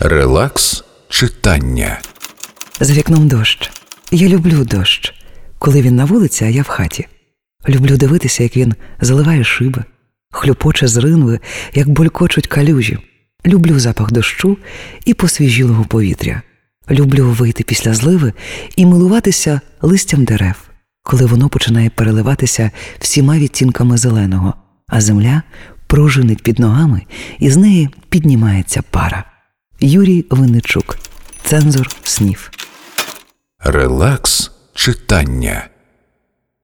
Релакс читання. За вікном дощ. Я люблю дощ, коли він на вулиці, а я в хаті. Люблю дивитися, як він заливає шиби, хлюпоче з ринви, як булькочуть калюжі. Люблю запах дощу і посвіжілого повітря. Люблю вийти після зливи і милуватися листям дерев, коли воно починає переливатися всіма відтінками зеленого, а земля пружинить під ногами, і з неї піднімається пара. Юрій Винничук, цензор снів. Релакс читання.